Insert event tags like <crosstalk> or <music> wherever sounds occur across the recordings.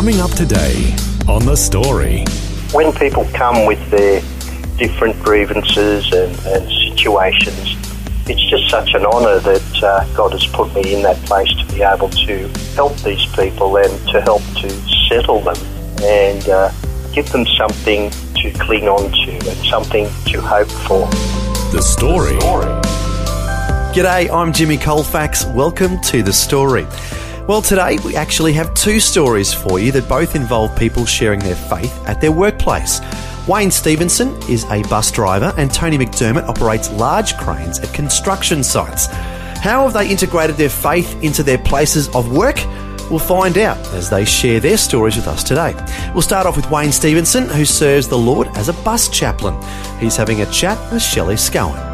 Coming up today on The Story. When people come with their different grievances and, and situations, it's just such an honour that uh, God has put me in that place to be able to help these people and to help to settle them and uh, give them something to cling on to and something to hope for. The Story. G'day, I'm Jimmy Colfax. Welcome to The Story. Well, today we actually have two stories for you that both involve people sharing their faith at their workplace. Wayne Stephenson is a bus driver, and Tony McDermott operates large cranes at construction sites. How have they integrated their faith into their places of work? We'll find out as they share their stories with us today. We'll start off with Wayne Stephenson, who serves the Lord as a bus chaplain. He's having a chat with Shelley Scowen.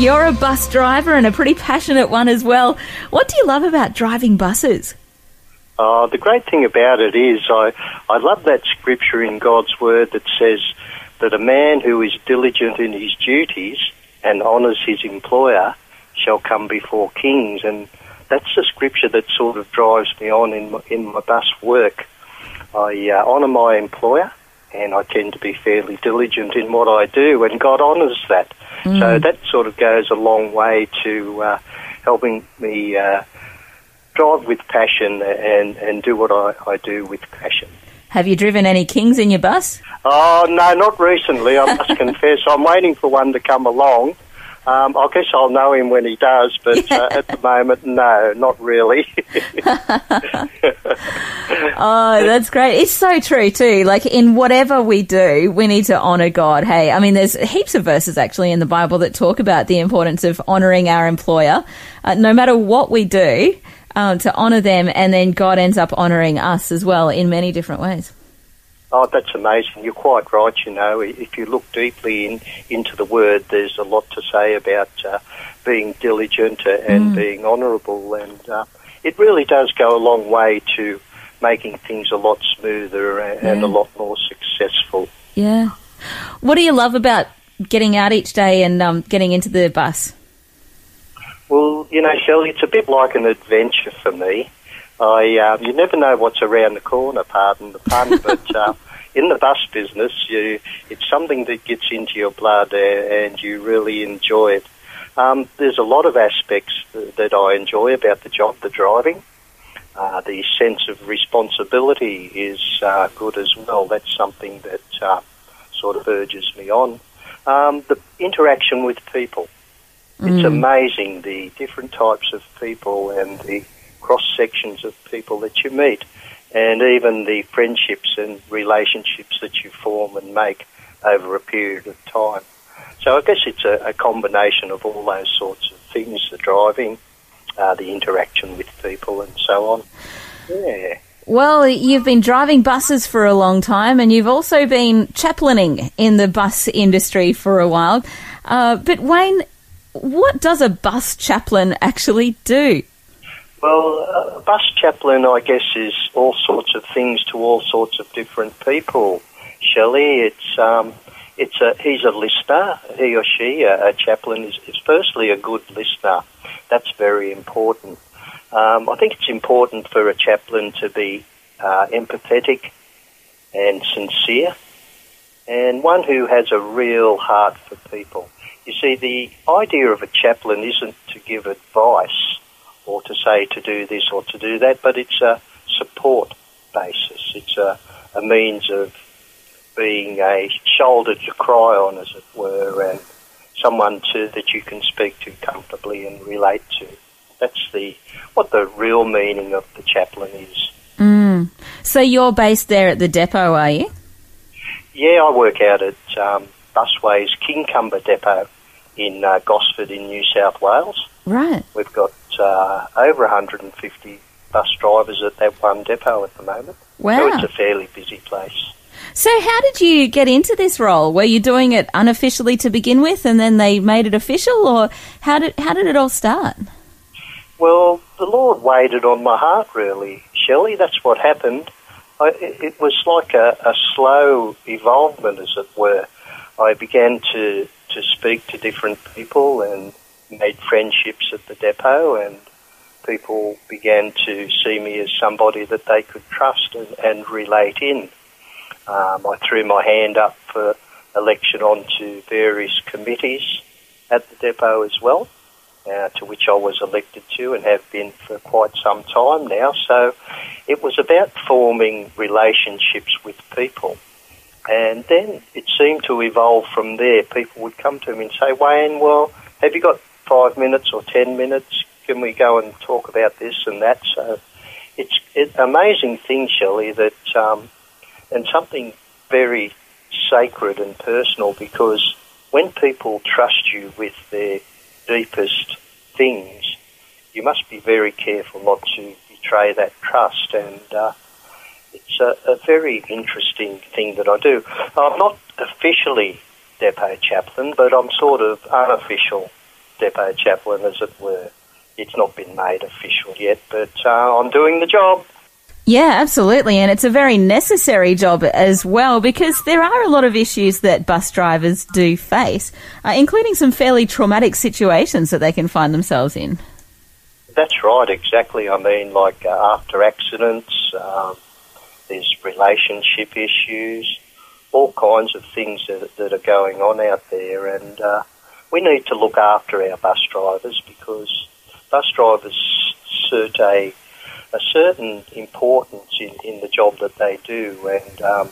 You're a bus driver and a pretty passionate one as well. What do you love about driving buses? Uh, the great thing about it is I, I love that scripture in God's Word that says that a man who is diligent in his duties and honours his employer shall come before kings. And that's the scripture that sort of drives me on in my, in my bus work. I uh, honour my employer and I tend to be fairly diligent in what I do, and God honours that. Mm. So that sort of goes a long way to uh, helping me uh, drive with passion and, and do what I, I do with passion. Have you driven any kings in your bus? Oh, no, not recently, I must <laughs> confess. I'm waiting for one to come along. Um, I guess I'll know him when he does, but uh, <laughs> at the moment, no, not really. <laughs> oh, that's great. It's so true, too. Like, in whatever we do, we need to honour God. Hey, I mean, there's heaps of verses actually in the Bible that talk about the importance of honouring our employer. Uh, no matter what we do, um, to honour them, and then God ends up honouring us as well in many different ways. Oh, that's amazing. You're quite right. You know, if you look deeply in, into the word, there's a lot to say about uh, being diligent and mm. being honourable, and uh, it really does go a long way to making things a lot smoother and, yeah. and a lot more successful. Yeah. What do you love about getting out each day and um, getting into the bus? Well, you know, Shelley, it's a bit like an adventure for me. I um, you never know what's around the corner. Pardon the pun, <laughs> but uh, in the bus business, you it's something that gets into your blood, uh, and you really enjoy it. Um, there's a lot of aspects that I enjoy about the job, the driving. Uh, the sense of responsibility is uh, good as well. That's something that uh, sort of urges me on. Um, the interaction with people. Mm. It's amazing the different types of people and the cross sections of people that you meet, and even the friendships and relationships that you form and make over a period of time. So I guess it's a, a combination of all those sorts of things: the driving, uh, the interaction with people, and so on. Yeah. Well, you've been driving buses for a long time, and you've also been chaplaining in the bus industry for a while. Uh, but Wayne, what does a bus chaplain actually do? Well, a bus chaplain, I guess, is all sorts of things to all sorts of different people. Shelley, it's um, it's a he's a listener. He or she, a, a chaplain, is, is firstly a good listener. That's very important. Um, I think it's important for a chaplain to be uh, empathetic and sincere, and one who has a real heart for people. You see, the idea of a chaplain isn't to give advice or to say to do this or to do that, but it's a support basis. It's a, a means of being a shoulder to cry on, as it were, and someone to, that you can speak to comfortably and relate to. That's the what the real meaning of the chaplain is. Mm. So you're based there at the depot, are you? Yeah, I work out at um, Busways Kincumber Depot in uh, Gosford in New South Wales. Right. We've got uh, over 150 bus drivers at that one depot at the moment. Wow. So it's a fairly busy place. So, how did you get into this role? Were you doing it unofficially to begin with, and then they made it official, or how did how did it all start? Well, the Lord waited on my heart, really, Shelley. That's what happened. I, it it was like a, a slow evolvement, as it were. I began to, to speak to different people and made friendships at the depot, and people began to see me as somebody that they could trust and, and relate in. Um, I threw my hand up for election onto various committees at the depot as well, uh, to which I was elected to and have been for quite some time now. So it was about forming relationships with people. And then it seemed to evolve from there. People would come to me and say, Wayne, well, have you got five minutes or ten minutes? Can we go and talk about this and that? So it's an amazing thing, Shelley, that, um, and something very sacred and personal because when people trust you with their deepest things, you must be very careful not to betray that trust. And uh, it's a, a very interesting thing that I do. I'm not officially depot chaplain, but I'm sort of unofficial depot chaplain, as it were. It's not been made official yet, but uh, I'm doing the job. Yeah, absolutely. And it's a very necessary job as well because there are a lot of issues that bus drivers do face, uh, including some fairly traumatic situations that they can find themselves in. That's right, exactly. I mean, like uh, after accidents, um, there's relationship issues, all kinds of things that, that are going on out there, and uh, we need to look after our bus drivers because bus drivers assert a, a certain importance in, in the job that they do, and um,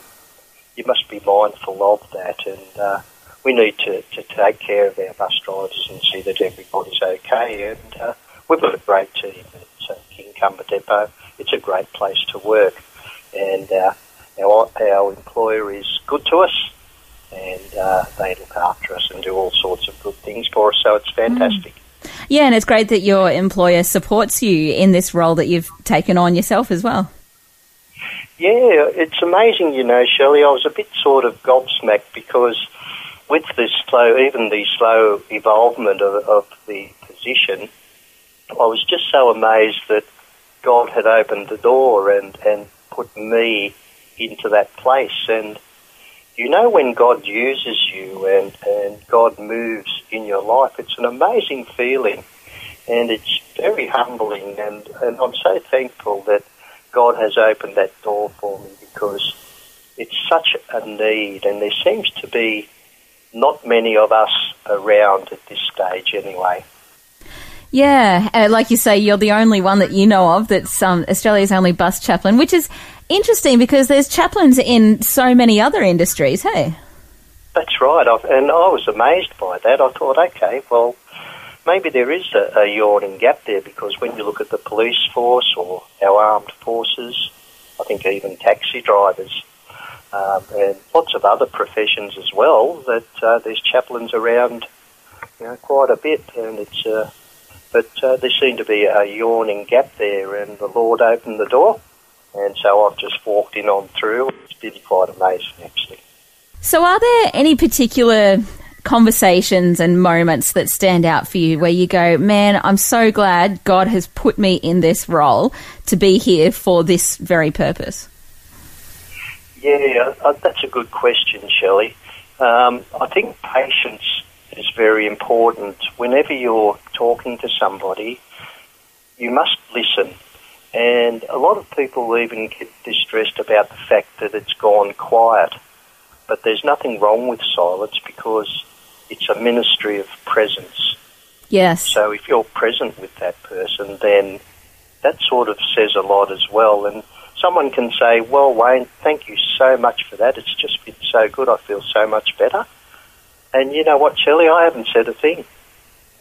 you must be mindful of that. And uh, we need to, to take care of our bus drivers and see that everybody's okay. And uh, we've got a great team at uh, Depot. It's a great place to work, and uh, our our employer is good to us, and uh, they look after us and do all sorts of good things for us. So it's fantastic. Mm. Yeah, and it's great that your employer supports you in this role that you've taken on yourself as well. Yeah, it's amazing, you know, Shelley. I was a bit sort of gobsmacked because with this slow, even the slow evolvement of, of the position, I was just so amazed that God had opened the door and, and put me into that place. And you know, when God uses you and, and God moves in your life, it's an amazing feeling and it's very humbling. And, and I'm so thankful that God has opened that door for me because it's such a need, and there seems to be not many of us around at this stage anyway. Yeah, uh, like you say, you're the only one that you know of that's um, Australia's only bus chaplain, which is interesting because there's chaplains in so many other industries, hey? That's right, I've, and I was amazed by that. I thought, okay, well, maybe there is a, a yawning gap there because when you look at the police force or our armed forces, I think even taxi drivers, um, and lots of other professions as well, that uh, there's chaplains around, you know, quite a bit, and it's. Uh, but uh, there seemed to be a yawning gap there, and the Lord opened the door, and so I've just walked in on through. It's been quite amazing, actually. So, are there any particular conversations and moments that stand out for you where you go, man, I'm so glad God has put me in this role to be here for this very purpose? Yeah, uh, that's a good question, Shelley. Um, I think patience is very important. Whenever you're talking to somebody, you must listen. And a lot of people even get distressed about the fact that it's gone quiet. But there's nothing wrong with silence because it's a ministry of presence. Yes. So if you're present with that person, then that sort of says a lot as well. And someone can say, Well, Wayne, thank you so much for that. It's just been so good. I feel so much better. And you know what, Shelley? I haven't said a thing.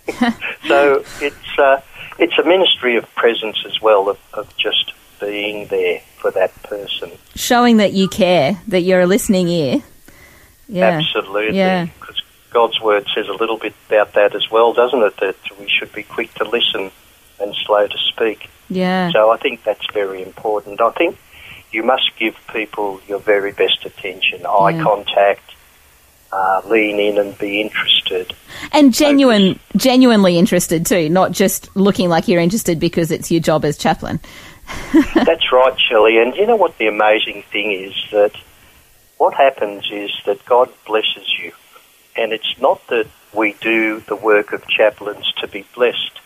<laughs> <laughs> so it's uh, it's a ministry of presence as well, of, of just being there for that person. Showing that you care, that you're a listening ear. Yeah. Absolutely. Yeah. Because God's word says a little bit about that as well, doesn't it? That we should be quick to listen and slow to speak. Yeah. So I think that's very important. I think you must give people your very best attention, eye Yeah. contact, uh, lean in and be interested. And genuine, genuinely interested too, not just looking like you're interested because it's your job as chaplain. <laughs> That's right, Shelley. And you know what the amazing thing is that what happens is that God blesses you. And it's not that we do the work of chaplains to be blessed.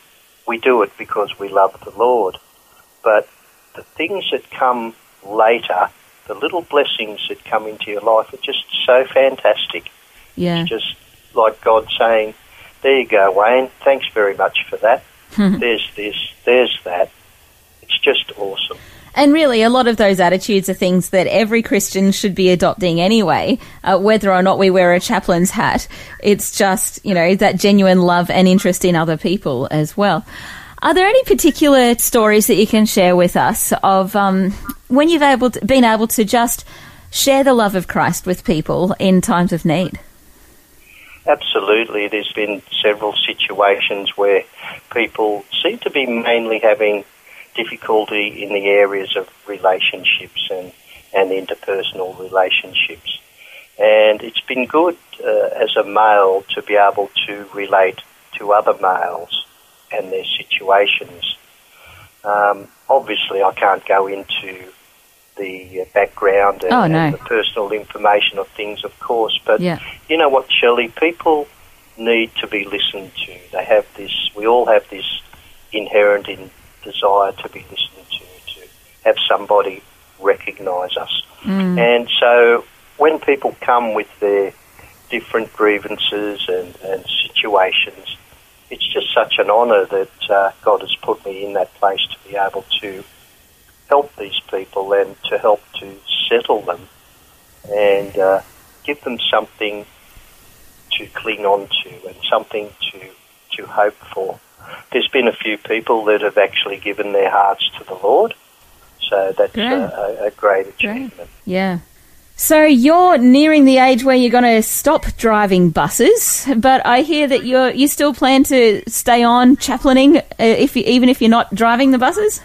We do it because we love the Lord. But the things that come later, the little blessings that come into your life are just so fantastic. Yeah. Just like God saying, there you go, Wayne. Thanks very much for that. <laughs> there's this, there's that. It's just awesome. And really, a lot of those attitudes are things that every Christian should be adopting anyway, uh, whether or not we wear a chaplain's hat. It's just, you know, that genuine love and interest in other people as well. Are there any particular stories that you can share with us of um, when you've able to, been able to just share the love of Christ with people in times of need? Absolutely. There's been several situations where people seem to be mainly having difficulty in the areas of relationships and, and interpersonal relationships. And it's been good uh, as a male to be able to relate to other males and their situations. Um, obviously, I can't go into the uh, background and, Oh, no. and the personal information of things, of course, but Yeah. you know what, Shelley? People need to be listened to. They have this. We all have this inherent in desire to be listened to, to have somebody recognise us. And so, when people come with their different grievances and, and situations, such an honour that uh, God has put me in that place to be able to help these people and to help to settle them and uh, give them something to cling on to and something to, to hope for. There's been a few people that have actually given their hearts to the Lord, so that's Great. a, a, great Great. achievement. Yeah. So you're nearing the age where you're going to stop driving buses, but I hear that you're you still plan to stay on chaplaining uh, if you, even if you're not driving the buses.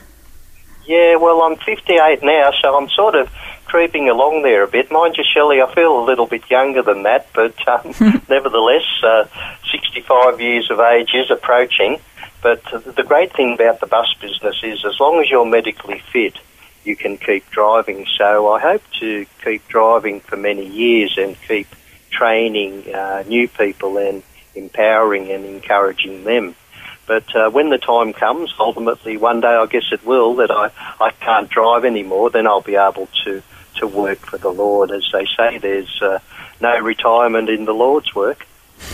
Yeah, well, I'm 58 now, so I'm sort of creeping along there a bit. Mind you, Shelley, I feel a little bit younger than that, but um, <laughs> nevertheless, uh, 65 years of age is approaching. But the great thing about the bus business is as long as you're medically fit, you can keep driving. So I hope to keep driving for many years and keep training uh, new people and empowering and encouraging them. But uh, when the time comes, ultimately one day I guess it will that I, I can't drive anymore, then I'll be able to, to work for the Lord. As they say, there's uh, no retirement in the Lord's work.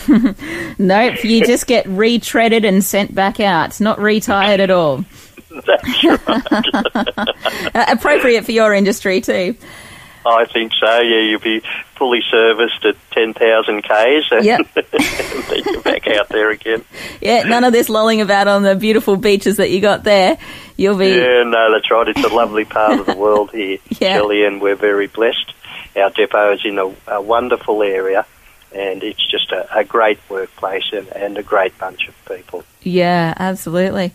<laughs> Nope, you just get retreaded and sent back out, not retired at all. <laughs> That's right. <laughs> Appropriate for your industry too. I think so. Yeah, you'll be fully serviced at 10,000 Ks and, Yep. <laughs> then you're back out there again. Yeah, none of this lolling about on the beautiful beaches that you got there. You'll be Yeah, no, that's right. It's a lovely part of the world here, Yeah. Shelley, and we're very blessed. Our depot is in a, a wonderful area, and it's just a, a great workplace and, and a great bunch of people. Yeah, absolutely.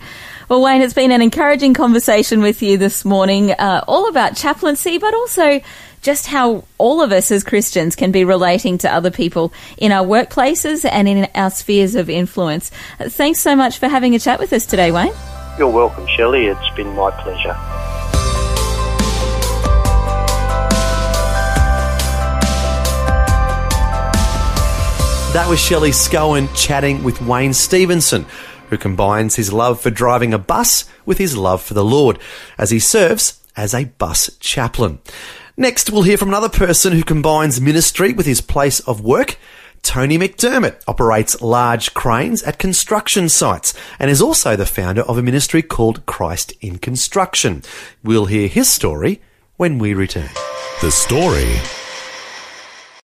Well, Wayne, it's been an encouraging conversation with you this morning, uh, all about chaplaincy, but also just how all of us as Christians can be relating to other people in our workplaces and in our spheres of influence. Uh, Thanks so much for having a chat with us today, Wayne. You're welcome, Shelley. It's been my pleasure. That was Shelley Scowen chatting with Wayne Stephenson, who combines his love for driving a bus with his love for the Lord, as he serves as a bus chaplain. Next, we'll hear from another person who combines ministry with his place of work. Tony McDermott operates large cranes at construction sites and is also the founder of a ministry called Christ in Construction. We'll hear his story when we return. The story.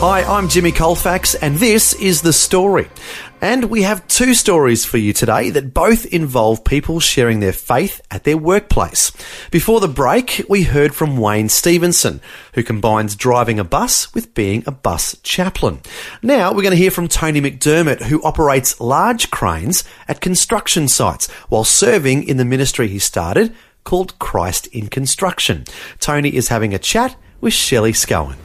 Hi, I'm Jimmy Colfax, and this is The Story. And we have two stories for you today that both involve people sharing their faith at their workplace. Before the break, we heard from Wayne Stephenson, who combines driving a bus with being a bus chaplain. Now we're going to hear from Tony McDermott, who operates large cranes at construction sites while serving in the ministry he started called Christ in Construction. Tony is having a chat with Shelley Scowen.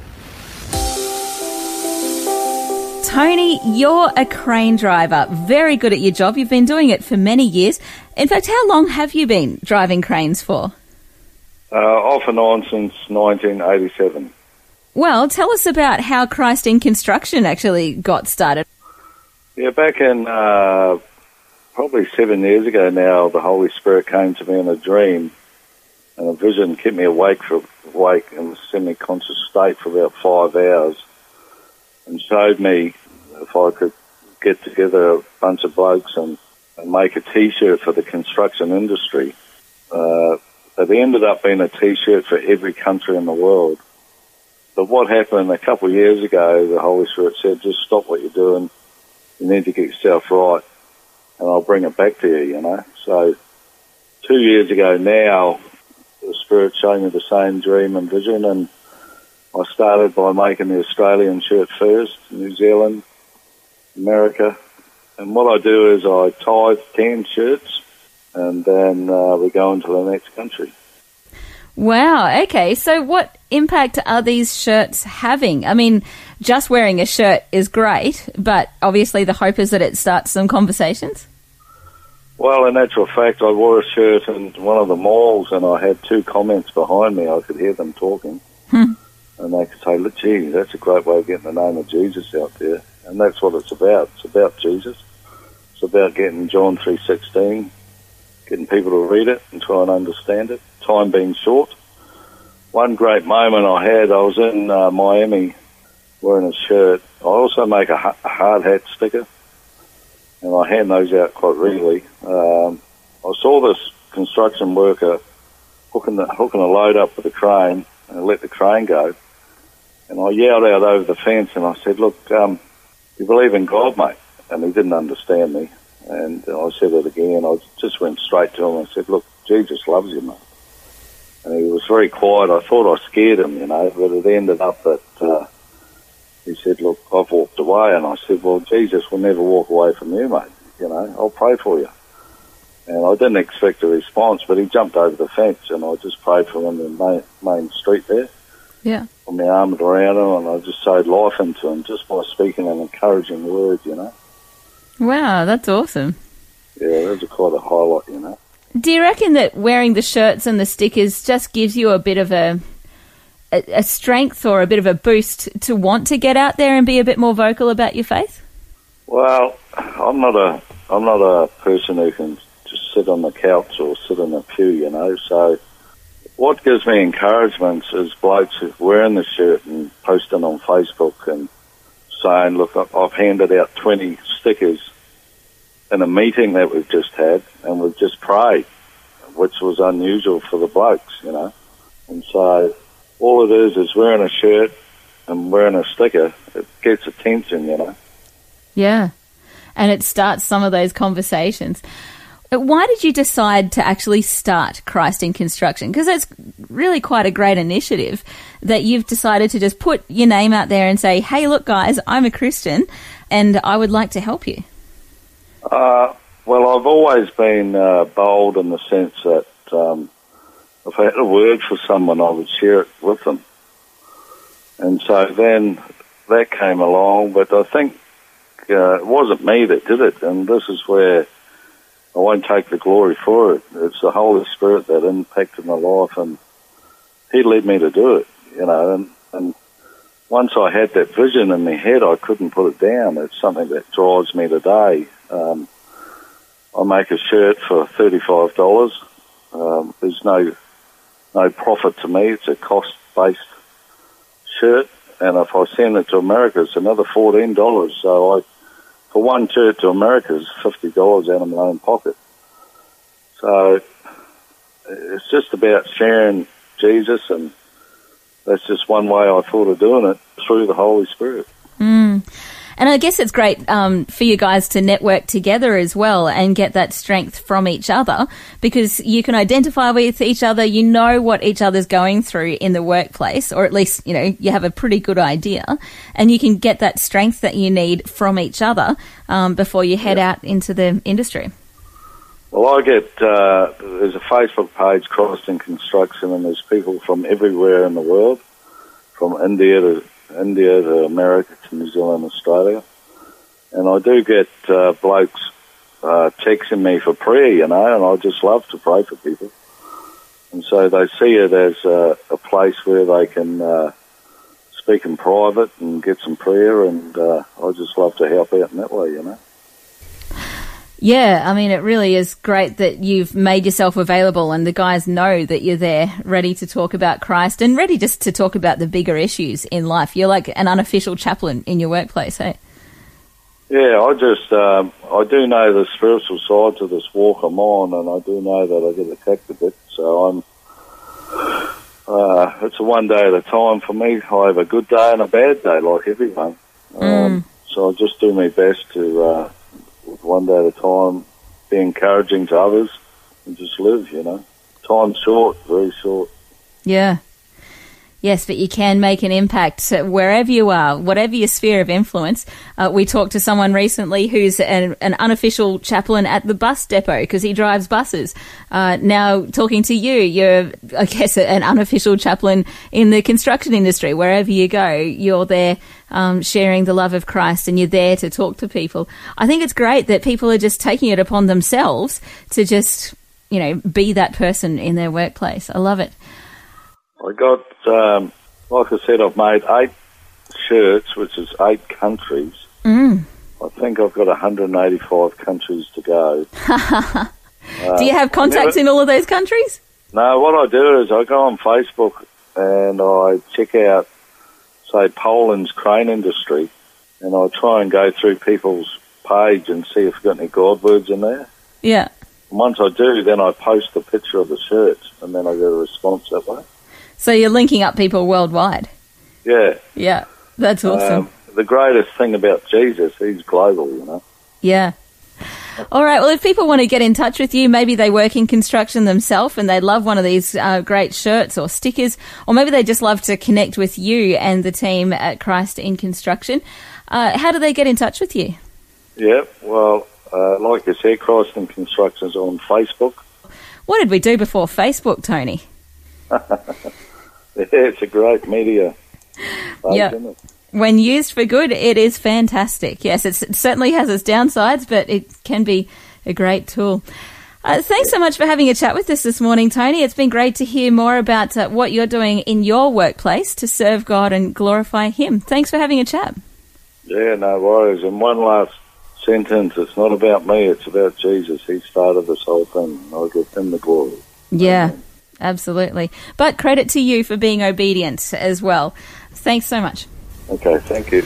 Tony, you're a crane driver, very good at your job. You've been doing it for many years. In fact, how long have you been driving cranes for? Uh, off and on since 1987. Well, tell us about how Christ in Construction actually got started. Yeah, back in uh, probably seven years ago now, the Holy Spirit came to me in a dream, and a vision kept me awake for awake in a semi-conscious state for about five hours, and showed me if I could get together a bunch of blokes and, and make a T-shirt for the construction industry. Uh, it ended up being a T-shirt for every country in the world. But what happened a couple of years ago, the Holy Spirit said, just stop what you're doing. You need to get yourself right and I'll bring it back to you, you know. So two years ago now, the Spirit showed me the same dream and vision and I started by making the Australian shirt first, New Zealand, America. And what I do is I tie 10 shirts and then uh, we go into the next country. Wow, okay. So, what impact are these shirts having? I mean, just wearing a shirt is great, but obviously the hope is that it starts some conversations. Well, in actual fact, I wore a shirt in one of the malls and I had two comments behind me. I could hear them talking. Hmm. <laughs> And they could say, look, gee, that's a great way of getting the name of Jesus out there. And that's what it's about. It's about Jesus. It's about getting John 3.16, getting people to read it and try and understand it. Time being short. One great moment I had, I was in uh, Miami wearing a shirt. I also make a, a hard hat sticker and I hand those out quite regularly. Um, I saw this construction worker hooking, the, hooking a load up with a crane and let the crane go. And I yelled out over the fence and I said, look, um, you believe in God, mate? And he didn't understand me. And I said it again. I just went straight to him and said, look, Jesus loves you, mate. And he was very quiet. I thought I scared him, you know, but it ended up that uh, he said, look, I've walked away. And I said, well, Jesus will never walk away from you, mate. You know, I'll pray for you. And I didn't expect a response, but he jumped over the fence and I just prayed for him in the main, main street there. Yeah. Put my arm around him and I just sowed life into him just by speaking an encouraging word, you know. Wow, that's awesome. Yeah, that was quite a highlight, you know. Do you reckon that wearing the shirts and the stickers just gives you a bit of a, a, a strength or a bit of a boost to want to get out there and be a bit more vocal about your faith? Well, I'm not a I'm not a person who can just sit on the couch or sit in a pew, you know. So, what gives me encouragement is blokes wearing the shirt and posting on Facebook and saying, "Look, I've handed out 20 stickers in a meeting that we've just had, and we've just prayed, which was unusual for the blokes, you know." And so, all it is is wearing a shirt and wearing a sticker. It gets attention, you know. Yeah. And it starts some of those conversations. Why did you decide to actually start Christ in Construction? Because it's really quite a great initiative that you've decided to just put your name out there and say, hey, look, guys, I'm a Christian and I would like to help you. Uh, well, I've always been uh, bold in the sense that um, if I had a word for someone, I would share it with them. And so then that came along, but I think uh, it wasn't me that did it, and this is where I won't take the glory for it. It's the Holy Spirit that impacted my life, and He led me to do it. You know, and, and once I had that vision in my head, I couldn't put it down. It's something that drives me today. Um, I make a shirt for thirty-five dollars. Um, there's no no profit to me. It's a cost-based shirt, and if I send it to America, it's another fourteen dollars. So I for one shirt to America is fifty dollars out of my own pocket. So it's just about sharing Jesus, and that's just one way I thought of doing it through the Holy Spirit. Hmm. And I guess it's great um, for you guys to network together as well and get that strength from each other because you can identify with each other. You know what each other's going through in the workplace, or at least, you know, you have a pretty good idea. And you can get that strength that you need from each other um, before you head out into the industry. Well, I get uh, there's a Facebook page, Christ in Construction, and there's people from everywhere in the world, from India to India to America to New Zealand, Australia, and I do get uh, blokes uh, texting me for prayer, you know, and I just love to pray for people, and so they see it as a, a place where they can uh, speak in private and get some prayer, and uh, I just love to help out in that way, you know. Yeah, I mean, it really is great that you've made yourself available and the guys know that you're there ready to talk about Christ and ready just to talk about the bigger issues in life. You're like an unofficial chaplain in your workplace, hey? Yeah, I just um, I do know the spiritual side to this walk I'm on, and I do know that I get attacked a bit. So I'm. Uh, it's a one day at a time for me. I have a good day and a bad day, like everyone. Um, So I just do my best to, uh, one day at a time, be encouraging to others, and just live. You know, time's short, very short. Yeah. Yes, but you can make an impact wherever you are, whatever your sphere of influence. Uh, we talked to someone recently who's an, an unofficial chaplain at the bus depot because he drives buses. Uh, now, talking to you, you're, I guess, an unofficial chaplain in the construction industry. Wherever you go, you're there um, sharing the love of Christ and you're there to talk to people. I think it's great that people are just taking it upon themselves to just, you know, be that person in their workplace. I love it. I got, um, like I said, I've made eight shirts, which is eight countries. Mm. I think I've got 185 countries to go. <laughs> Do you have contacts never- in all of those countries? No, what I do is I go on Facebook and I check out, say, Poland's crane industry, and I try and go through people's page and see if I've got any God words in there. Yeah. And once I do, then I post a picture of the shirts, and then I get a response that way. So you're linking up people worldwide. Yeah. Yeah. That's awesome. Um, the greatest thing about Jesus, he's global, you know. yeah. All right. Well, if people want to get in touch with you, maybe they work in construction themselves and they love one of these uh, great shirts or stickers, or maybe they just love to connect with you and the team at Christ in Construction. Uh, how do they get in touch with you? Yeah, well, uh, like you said, Christ in Construction is on Facebook. What did we do before Facebook, Tony? <laughs> <laughs> It's a great media. Yeah. When used for good, it is fantastic. Yes, it's, it certainly has its downsides, but it can be a great tool. Uh, thanks so much for having a chat with us this morning, Tony. It's been great to hear more about uh, what you're doing in your workplace to serve God and glorify Him. Thanks for having a chat. Yeah, no worries. And one last sentence. It's not about me. It's about Jesus. He started this whole thing. I'll give him the glory. Yeah, absolutely. But credit to you for being obedient as well. Thanks so much. Okay, thank you.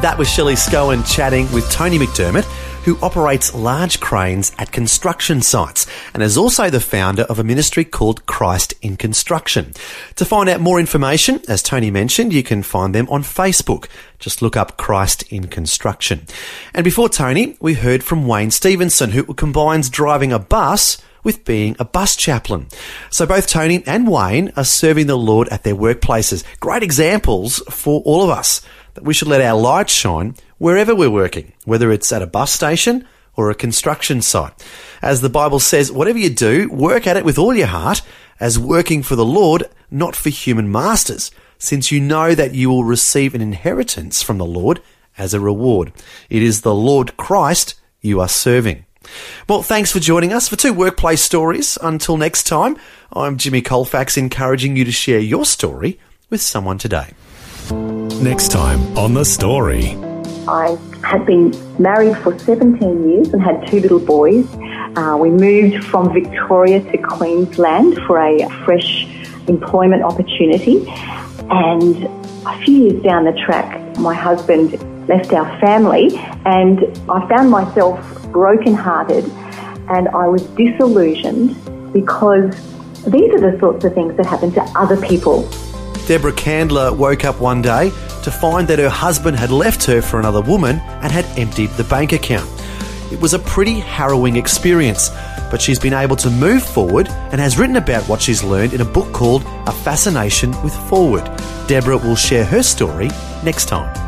That was Shelley Scowen chatting with Tony McDermott, who operates large cranes at construction sites and is also the founder of a ministry called Christ in Construction. To find out more information, as Tony mentioned, you can find them on Facebook. Just look up Christ in Construction. And before Tony, we heard from Wayne Stephenson, who combines driving a bus with being a bus chaplain. So both Tony and Wayne are serving the Lord at their workplaces. Great examples for all of us that we should let our light shine wherever we're working, whether it's at a bus station or a construction site. As the Bible says, whatever you do, work at it with all your heart as working for the Lord, not for human masters, since you know that you will receive an inheritance from the Lord as a reward. It is the Lord Christ you are serving. Well, thanks for joining us for two workplace stories. Until next time, I'm Jimmy Colfax encouraging you to share your story with someone today. Next time on The Story. I had been married for 17 years and had two little boys. Uh, we moved from Victoria to Queensland for a fresh employment opportunity. And a few years down the track, my husband left our family and I found myself brokenhearted and I was disillusioned because these are the sorts of things that happen to other people Deborah Candler woke up one day to find that her husband had left her for another woman and had emptied the bank account. It was a pretty harrowing experience, but she's been able to move forward and has written about what she's learned in a book called A Fascination with Forward. Deborah will share her story next time.